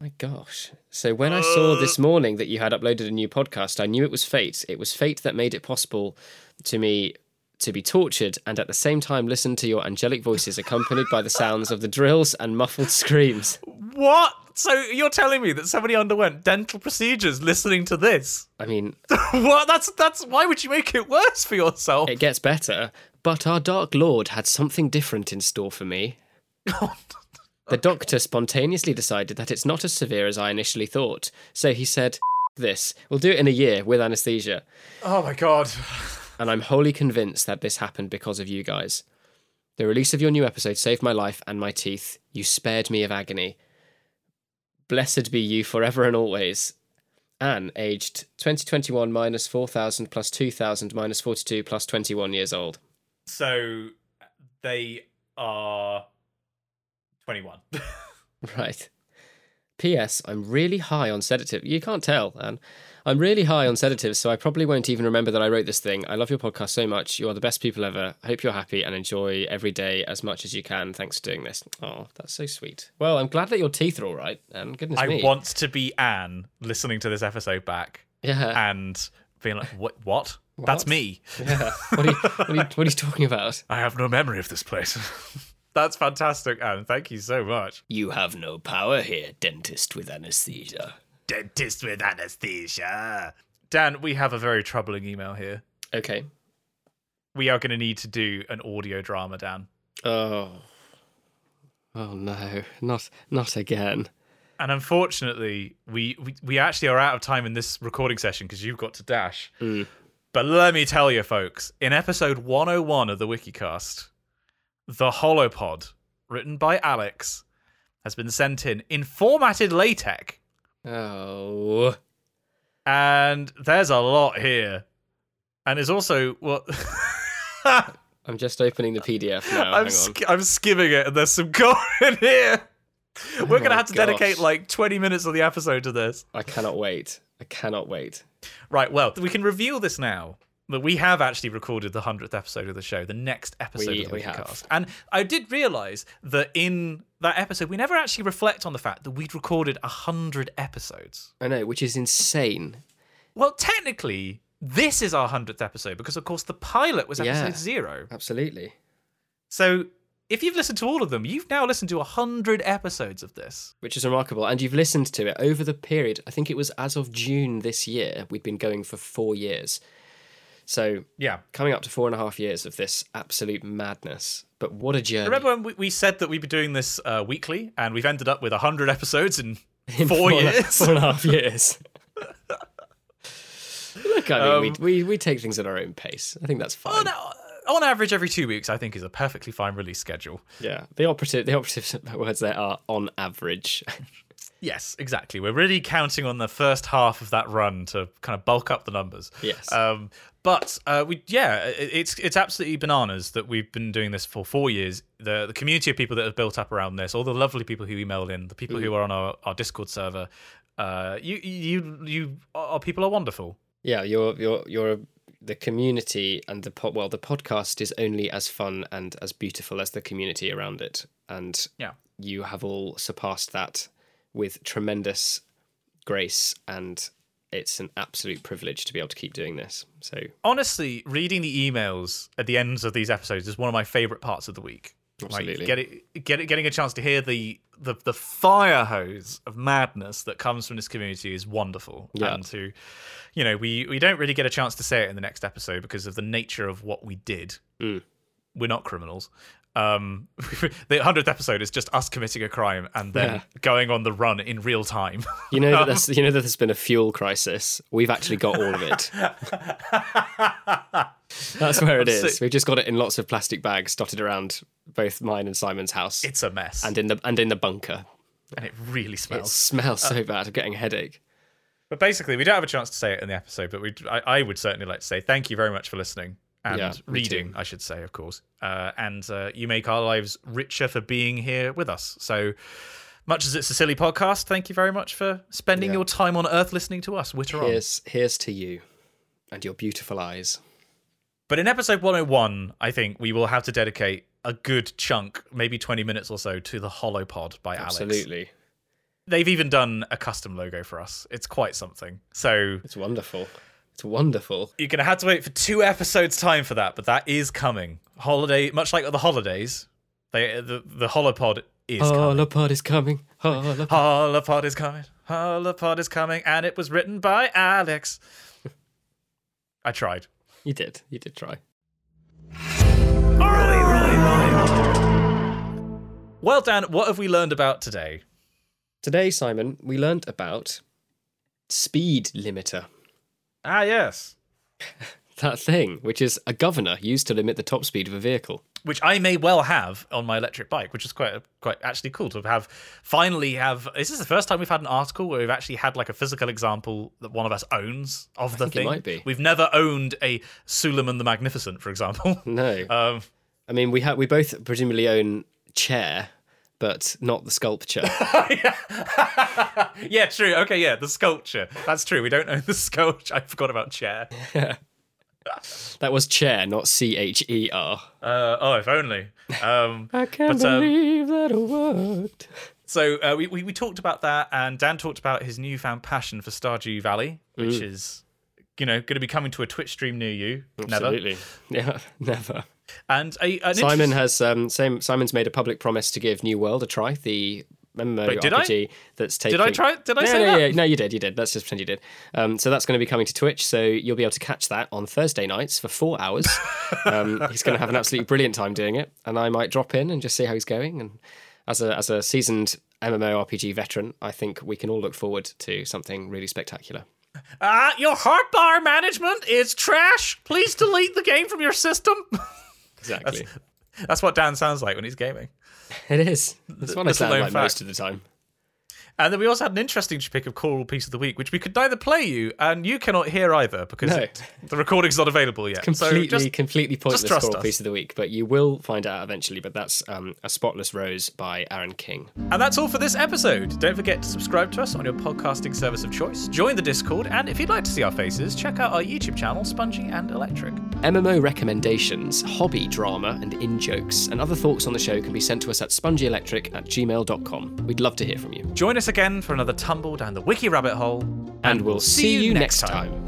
My gosh. So when I saw this uh. morning that you had uploaded a new podcast, I knew it was fate. It was fate that made it possible to me to be tortured and at the same time listen to your angelic voices accompanied by the sounds of the drills and muffled screams. What? So you're telling me that somebody underwent dental procedures listening to this? I mean, what? That's that's why would you make it worse for yourself? it gets better, but our Dark Lord had something different in store for me. The doctor spontaneously decided that it's not as severe as I initially thought. So he said, This, we'll do it in a year with anesthesia. oh my god. And I'm wholly convinced that this happened because of you guys. The release of your new episode saved my life and my teeth. You spared me of agony. Blessed be you forever and always. Anne, aged 2021 minus 4,000 plus 2,000 minus 42 plus 21 years old. So they are 21. Right. P.S. I'm really high on sedative. You can't tell, Anne. I'm really high on sedatives, so I probably won't even remember that I wrote this thing. I love your podcast so much. You are the best people ever. I hope you're happy and enjoy every day as much as you can. Thanks for doing this. Oh, that's so sweet. Well, I'm glad that your teeth are all right. And goodness I me. want to be Anne listening to this episode back Yeah. and being like, what? What? That's me. yeah. What are, you, what, are you, what are you talking about? I have no memory of this place. That's fantastic, Anne. Thank you so much. You have no power here, dentist with anesthesia. Dentist with anesthesia. Dan, we have a very troubling email here. Okay. We are going to need to do an audio drama, Dan. Oh. Oh no, not not again. And unfortunately, we, we, we actually are out of time in this recording session because you've got to dash. Mm. But let me tell you, folks, in episode 101 of the Wikicast, the Holopod, written by Alex, has been sent in in formatted LaTeX. Oh. And there's a lot here. And there's also what. I'm just opening the PDF now. I'm, sk- I'm skimming it, and there's some gore in here. We're gonna oh have to dedicate like 20 minutes of the episode to this. I cannot wait. I cannot wait. Right. Well, we can reveal this now. That we have actually recorded the hundredth episode of the show, the next episode We- of the podcast. And I did realise that in that episode, we never actually reflect on the fact that we'd recorded a hundred episodes. I know, which is insane. Well, technically, this is our hundredth episode because, of course, the pilot was episode Yeah. zero. Absolutely. So if you've listened to all of them, you've now listened to a hundred episodes of this. Which is remarkable. And you've listened to it over the period, I think it was as of June this year, we'd been going for four years. So Yeah. coming up to four and a half years of this absolute madness. But what a journey. Remember when we, we said that we'd be doing this uh, weekly, and we've ended up with a hundred episodes in, In four, a- years? Four and a half years. Look, I mean, Um, we, we, we take things at our own pace. I think that's fine. on, on average, every two weeks, I think is a perfectly fine release schedule. Yeah, the operative the operative words there are on average. Yes, exactly. We're really counting on the first half of that run to kind of bulk up the numbers. Yes. Um, but uh, we, yeah, it's it's absolutely bananas that we've been doing this for four years. The the community of people that have built up around this, all the lovely people who emailed in, the people who are on our, our Discord server. Uh, you you you our people are wonderful. Yeah, you're you're you're the community and the pod, well, the podcast is only as fun and as beautiful as the community around it, and Yeah. you have all surpassed that with tremendous grace, and it's an absolute privilege to be able to keep doing this. So honestly, reading the emails at the ends of these episodes is one of my favorite parts of the week. Absolutely. Like, get it, get it, getting a chance to hear the, the the fire hose of madness that comes from this community is wonderful. Yeah. And to, you know, we we don't really get a chance to say it in the next episode because of the nature of what we did. Mm. We're not criminals. Um, the hundredth episode is just us committing a crime and then Yeah. going on the run in real time. you know that there's, you know that there's been a fuel crisis. We've actually got all of it. That's where it is. We've just got it in lots of plastic bags dotted around both mine and Simon's house, it's a mess, and in the and in the bunker. And it really smells. It smells. so bad. I'm getting a headache. But basically, we don't have a chance to say it in the episode, but we, I, I would certainly like to say thank you very much for listening and Yeah, reading. I should say, of course. Uh, and uh, you make our lives richer for being here with us. So much as it's a silly podcast, thank you very much for spending Yeah. your time on Earth listening to us. Witter on. Here's here's to you, and your beautiful eyes. But in episode 101, I think we will have to dedicate a good chunk, maybe 20 minutes or so, to the Holopod by Alex. Absolutely, They've even done a custom logo for us. It's quite something. So it's wonderful. It's wonderful. You're gonna have to wait for two episodes time for that, but that is coming. Holiday, much like the holidays, they the the holopod is coming. Holopod is coming. Holopod. Holopod is coming. Holopod is coming, and it was written by Alex. I tried. You did. You did try. Well, Dan, what have we learned about today? Today, Simon, we learned about speed limiter. Ah, yes. That thing, which is a governor used to limit the top speed of a vehicle. Which I may well have on my electric bike, which is quite quite actually cool to have. Finally, have is this the first time we've had an article where we've actually had like a physical example that one of us owns of the thing? might be. We've never owned a Suleiman the Magnificent, for example. No, Um, I mean we have we both presumably own chair, but not the sculpture. yeah, true. Okay, yeah, the sculpture. That's true. We don't own the sculpture. I forgot about chair. that was chair, not C H E R. Uh, oh, if only. Um, I can't But, um, believe that it worked. so uh, we, we we talked about that, and Dan talked about his newfound passion for Stardew Valley, which Mm. is, you know, going to be coming to a Twitch stream near you. Never. Absolutely. Yeah, never. And a, an Simon has um same Simon's made a public promise to give New World a try, the MMO Wait, did I? RPG that's taking Did I try? Did I no, say no, that? yeah, no, you did, you did. Let's just pretend you did. Um, so that's going to be coming to Twitch, so you'll be able to catch that on Thursday nights for four hours. um, he's going to have an absolutely brilliant time doing it, and I might drop in and just see how he's going. And as a as a seasoned MMORPG veteran, I think we can all look forward to something really spectacular. Ah, your heart bar management is trash. Please delete the game from your system. Exactly, That's what Dan sounds like when he's gaming. it is. That's what I little sound like fact. most of the time. And then we also had an interesting pick of choral piece of the week, which we could neither play you and you cannot hear either because No. it- the recording's not available yet. completely, so just completely pointless trust score us. piece of the week, but you will find out eventually. But that's um, a spotless rose by Aaron King. And that's all for this episode. Don't forget to subscribe to us on your podcasting service of choice, join the Discord, and if you'd like to see our faces, check out our YouTube channel, Spongy and Electric. MMO recommendations, hobby drama, and in jokes, and other thoughts on the show can be sent to us at spongyelectric at gmail.com. We'd love to hear from you. Join us again for another tumble down the wiki rabbit hole, And we'll see you next time.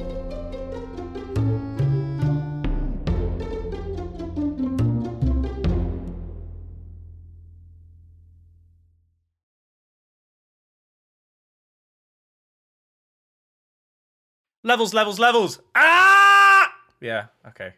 Levels, levels, levels. Ah! Yeah, okay.